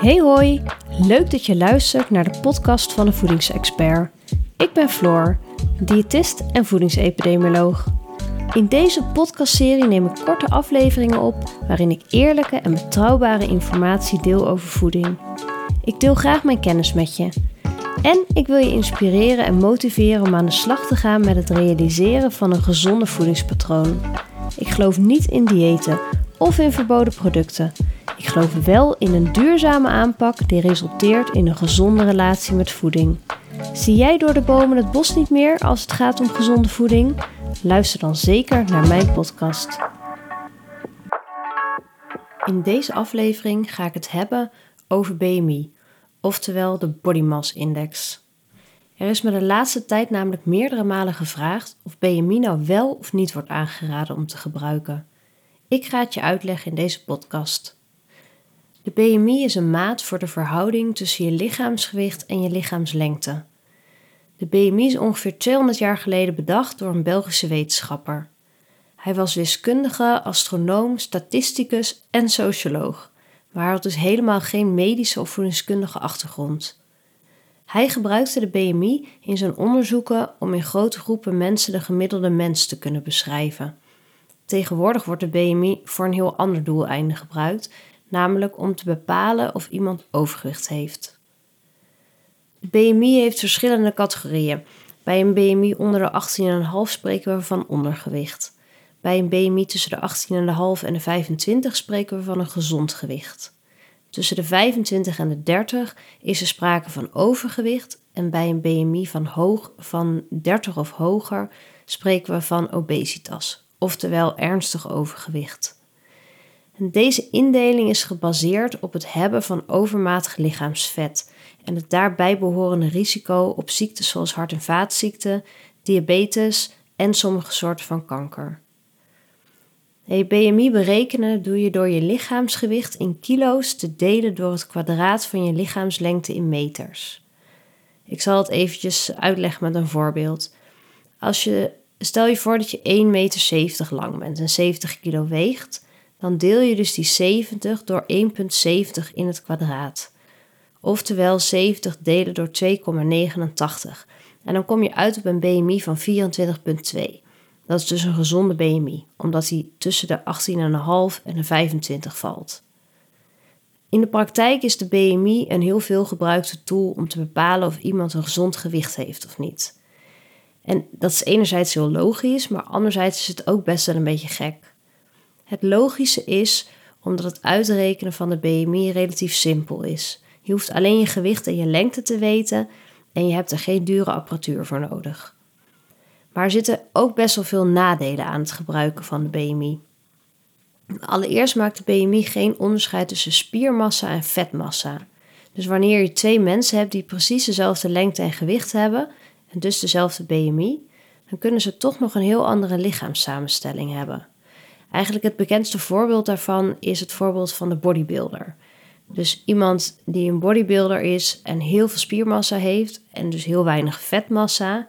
Hey hoi, leuk dat je luistert naar de podcast van een voedingsexpert. Ik ben Floor, diëtist en voedingsepidemioloog. In deze podcastserie neem ik korte afleveringen op waarin ik eerlijke en betrouwbare informatie deel over voeding. Ik deel graag mijn kennis met je. En ik wil je inspireren en motiveren om aan de slag te gaan met het realiseren van een gezonde voedingspatroon. Ik geloof niet in diëten of in verboden producten. Ik geloof wel in een duurzame aanpak die resulteert in een gezonde relatie met voeding. Zie jij door de bomen het bos niet meer als het gaat om gezonde voeding? Luister dan zeker naar mijn podcast. In deze aflevering ga ik het hebben over BMI, oftewel de Body Mass Index. Er is me de laatste tijd namelijk meerdere malen gevraagd of BMI nou wel of niet wordt aangeraden om te gebruiken. Ik ga het je uitleggen in deze podcast. De BMI is een maat voor de verhouding tussen je lichaamsgewicht en je lichaamslengte. De BMI is ongeveer 200 jaar geleden bedacht door een Belgische wetenschapper. Hij was wiskundige, astronoom, statisticus en socioloog, maar had dus helemaal geen medische of voedingskundige achtergrond. Hij gebruikte de BMI in zijn onderzoeken om in grote groepen mensen de gemiddelde mens te kunnen beschrijven. Tegenwoordig wordt de BMI voor een heel ander doeleinde gebruikt, namelijk om te bepalen of iemand overgewicht heeft. De BMI heeft verschillende categorieën. Bij een BMI onder de 18,5 spreken we van ondergewicht. Bij een BMI tussen de 18,5 en de 25 spreken we van een gezond gewicht. Tussen de 25 en de 30 is er sprake van overgewicht en bij een BMI van, hoog, van 30 of hoger spreken we van obesitas, oftewel ernstig overgewicht. Deze indeling is gebaseerd op het hebben van overmatig lichaamsvet en het daarbij behorende risico op ziektes zoals hart- en vaatziekten, diabetes en sommige soorten van kanker. Je BMI berekenen doe je door je lichaamsgewicht in kilo's te delen door het kwadraat van je lichaamslengte in meters. Ik zal het eventjes uitleggen met een voorbeeld. Als je, stel je voor dat je 1,70 meter lang bent en 70 kilo weegt, dan deel je dus die 70 door 1,70 in het kwadraat. Oftewel 70 delen door 2,89. En dan kom je uit op een BMI van 24,2. Dat is dus een gezonde BMI, omdat die tussen de 18,5 en de 25 valt. In de praktijk is de BMI een heel veel gebruikte tool om te bepalen of iemand een gezond gewicht heeft of niet. En dat is enerzijds heel logisch, maar anderzijds is het ook best wel een beetje gek. Het logische is omdat het uitrekenen van de BMI relatief simpel is. Je hoeft alleen je gewicht en je lengte te weten en je hebt er geen dure apparatuur voor nodig. Maar er zitten ook best wel veel nadelen aan het gebruiken van de BMI. Allereerst maakt de BMI geen onderscheid tussen spiermassa en vetmassa. Dus wanneer je twee mensen hebt die precies dezelfde lengte en gewicht hebben, en dus dezelfde BMI, dan kunnen ze toch nog een heel andere lichaamssamenstelling hebben. Eigenlijk het bekendste voorbeeld daarvan is het voorbeeld van de bodybuilder. Dus iemand die een bodybuilder is en heel veel spiermassa heeft en dus heel weinig vetmassa,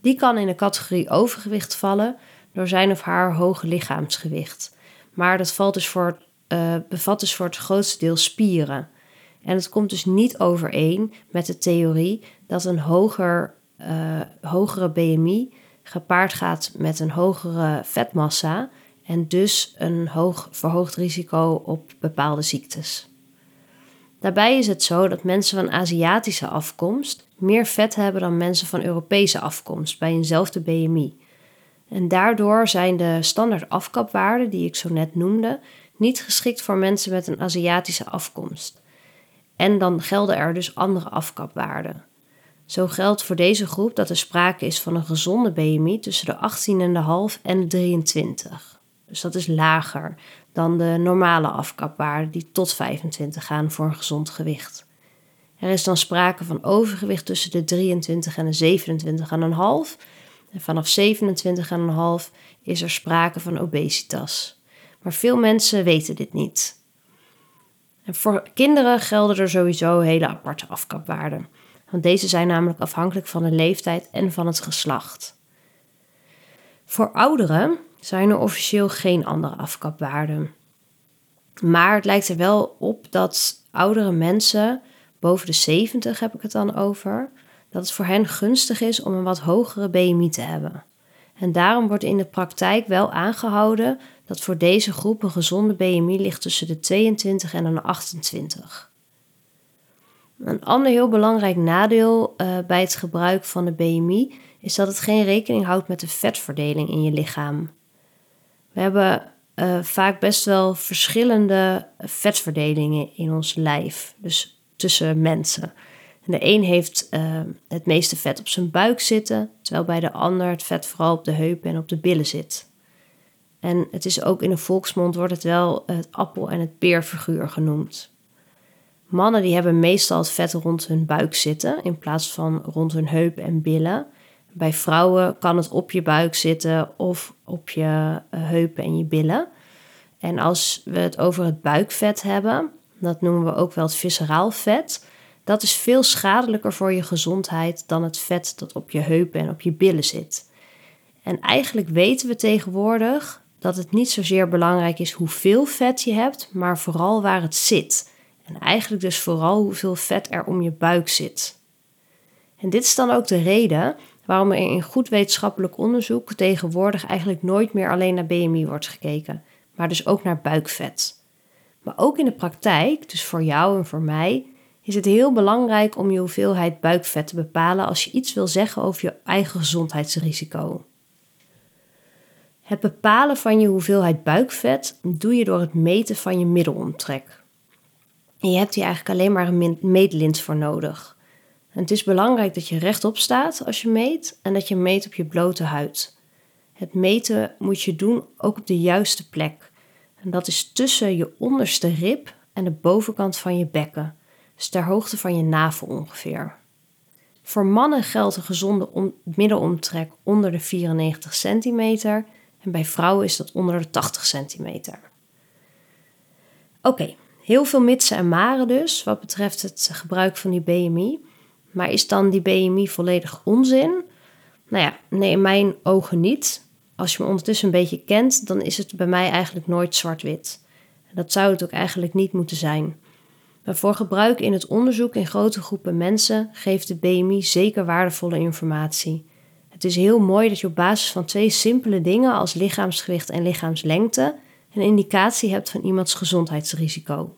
die kan in de categorie overgewicht vallen door zijn of haar hoge lichaamsgewicht. Maar dat valt dus voor, uh, bevat dus voor het grootste deel spieren. En het komt dus niet overeen met de theorie dat een hoger, uh, hogere BMI gepaard gaat met een hogere vetmassa en dus een hoog verhoogd risico op bepaalde ziektes. Daarbij is het zo dat mensen van Aziatische afkomst meer vet hebben dan mensen van Europese afkomst bij eenzelfde BMI. En daardoor zijn de standaard afkapwaarden die ik zo net noemde niet geschikt voor mensen met een Aziatische afkomst. En dan gelden er dus andere afkapwaarden. Zo geldt voor deze groep dat er sprake is van een gezonde BMI tussen de 18,5 en de 23. Dus dat is lager dan de normale afkapwaarde die tot 25 gaan voor een gezond gewicht. Er is dan sprake van overgewicht tussen de 23 en de 27,5 en vanaf 27,5 is er sprake van obesitas. Maar veel mensen weten dit niet. En voor kinderen gelden er sowieso hele aparte afkapwaarden, want deze zijn namelijk afhankelijk van de leeftijd en van het geslacht. Voor ouderen zijn er officieel geen andere afkapwaarden. Maar het lijkt er wel op dat oudere mensen, boven de 70 heb ik het dan over, dat het voor hen gunstig is om een wat hogere BMI te hebben. En daarom wordt in de praktijk wel aangehouden dat voor deze groep een gezonde BMI ligt tussen de 22 en de 28. Een ander heel belangrijk nadeel uh, bij het gebruik van de BMI is dat het geen rekening houdt met de vetverdeling in je lichaam. We hebben uh, vaak best wel verschillende vetverdelingen in ons lijf, dus tussen mensen. En de een heeft uh, het meeste vet op zijn buik zitten, terwijl bij de ander het vet vooral op de heupen en op de billen zit. En het is ook in de volksmond wordt het wel het appel- en het peerfiguur genoemd. Mannen die hebben meestal het vet rond hun buik zitten in plaats van rond hun heupen en billen. Bij vrouwen kan het op je buik zitten of op je eh, heupen en je billen. En als we het over het buikvet hebben, dat noemen we ook wel het visceraal vet. Dat is veel schadelijker voor je gezondheid dan het vet dat op je heupen en op je billen zit. En eigenlijk weten we tegenwoordig dat het niet zozeer belangrijk is hoeveel vet je hebt, maar vooral waar het zit. En eigenlijk dus vooral hoeveel vet er om je buik zit. En dit is dan ook de reden waarom er in goed wetenschappelijk onderzoek tegenwoordig eigenlijk nooit meer alleen naar BMI wordt gekeken, maar dus ook naar buikvet. Maar ook in de praktijk, dus voor jou en voor mij, is het heel belangrijk om je hoeveelheid buikvet te bepalen als je iets wil zeggen over je eigen gezondheidsrisico. Het bepalen van je hoeveelheid buikvet doe je door het meten van je middelomtrek. Je hebt hier eigenlijk alleen maar een meetlint voor nodig. Het is belangrijk dat je rechtop staat als je meet en dat je meet op je blote huid. Het meten moet je doen ook op de juiste plek. En dat is tussen je onderste rib en de bovenkant van je bekken, dus ter hoogte van je navel ongeveer. Voor mannen geldt een gezonde middelomtrek onder de 94 centimeter en bij vrouwen is dat onder de 80 centimeter. Oké, heel veel mitsen en maren dus wat betreft het gebruik van die BMI. Maar is dan die BMI volledig onzin? Nou ja, nee, in mijn ogen niet. Als je me ondertussen een beetje kent, dan is het bij mij eigenlijk nooit zwart-wit. Dat zou het ook eigenlijk niet moeten zijn. Maar voor gebruik in het onderzoek in grote groepen mensen geeft de BMI zeker waardevolle informatie. Het is heel mooi dat je op basis van twee simpele dingen als lichaamsgewicht en lichaamslengte een indicatie hebt van iemands gezondheidsrisico.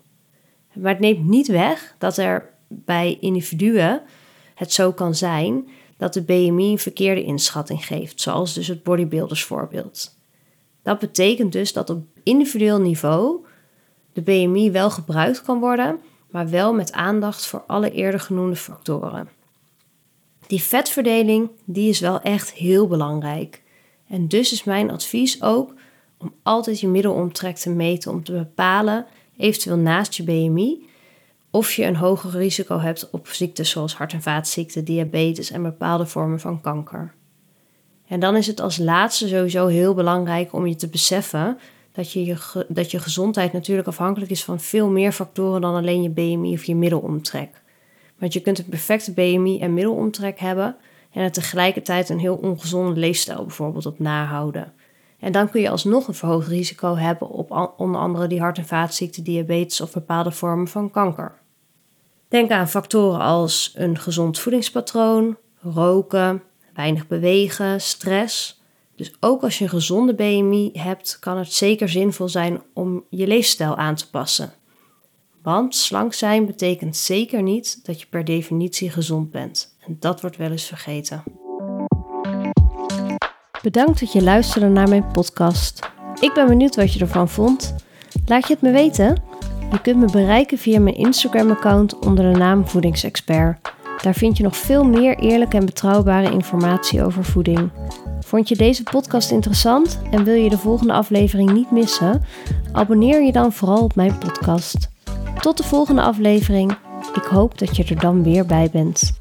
Maar het neemt niet weg dat er bij individuen het zo kan zijn dat de BMI een verkeerde inschatting geeft, zoals dus het bodybuildersvoorbeeld. Dat betekent dus dat op individueel niveau de BMI wel gebruikt kan worden, maar wel met aandacht voor alle eerder genoemde factoren. Die vetverdeling die is wel echt heel belangrijk. En dus is mijn advies ook om altijd je middelomtrek te meten om te bepalen, eventueel naast je BMI, of je een hoger risico hebt op ziektes zoals hart- en vaatziekten, diabetes en bepaalde vormen van kanker. En dan is het als laatste sowieso heel belangrijk om je te beseffen dat je, je, dat je gezondheid natuurlijk afhankelijk is van veel meer factoren dan alleen je BMI of je middelomtrek. Want je kunt een perfecte BMI en middelomtrek hebben en er tegelijkertijd een heel ongezonde leefstijl bijvoorbeeld op nahouden. En dan kun je alsnog een verhoogd risico hebben op onder andere die hart- en vaatziekten, diabetes of bepaalde vormen van kanker. Denk aan factoren als een gezond voedingspatroon, roken, weinig bewegen, stress. Dus ook als je een gezonde BMI hebt, kan het zeker zinvol zijn om je leefstijl aan te passen. Want slank zijn betekent zeker niet dat je per definitie gezond bent. En dat wordt wel eens vergeten. Bedankt dat je luisterde naar mijn podcast. Ik ben benieuwd wat je ervan vond. Laat je het me weten. Je kunt me bereiken via mijn Instagram-account onder de naam Voedingsexpert. Daar vind je nog veel meer eerlijke en betrouwbare informatie over voeding. Vond je deze podcast interessant en wil je de volgende aflevering niet missen? Abonneer je dan vooral op mijn podcast. Tot de volgende aflevering. Ik hoop dat je er dan weer bij bent.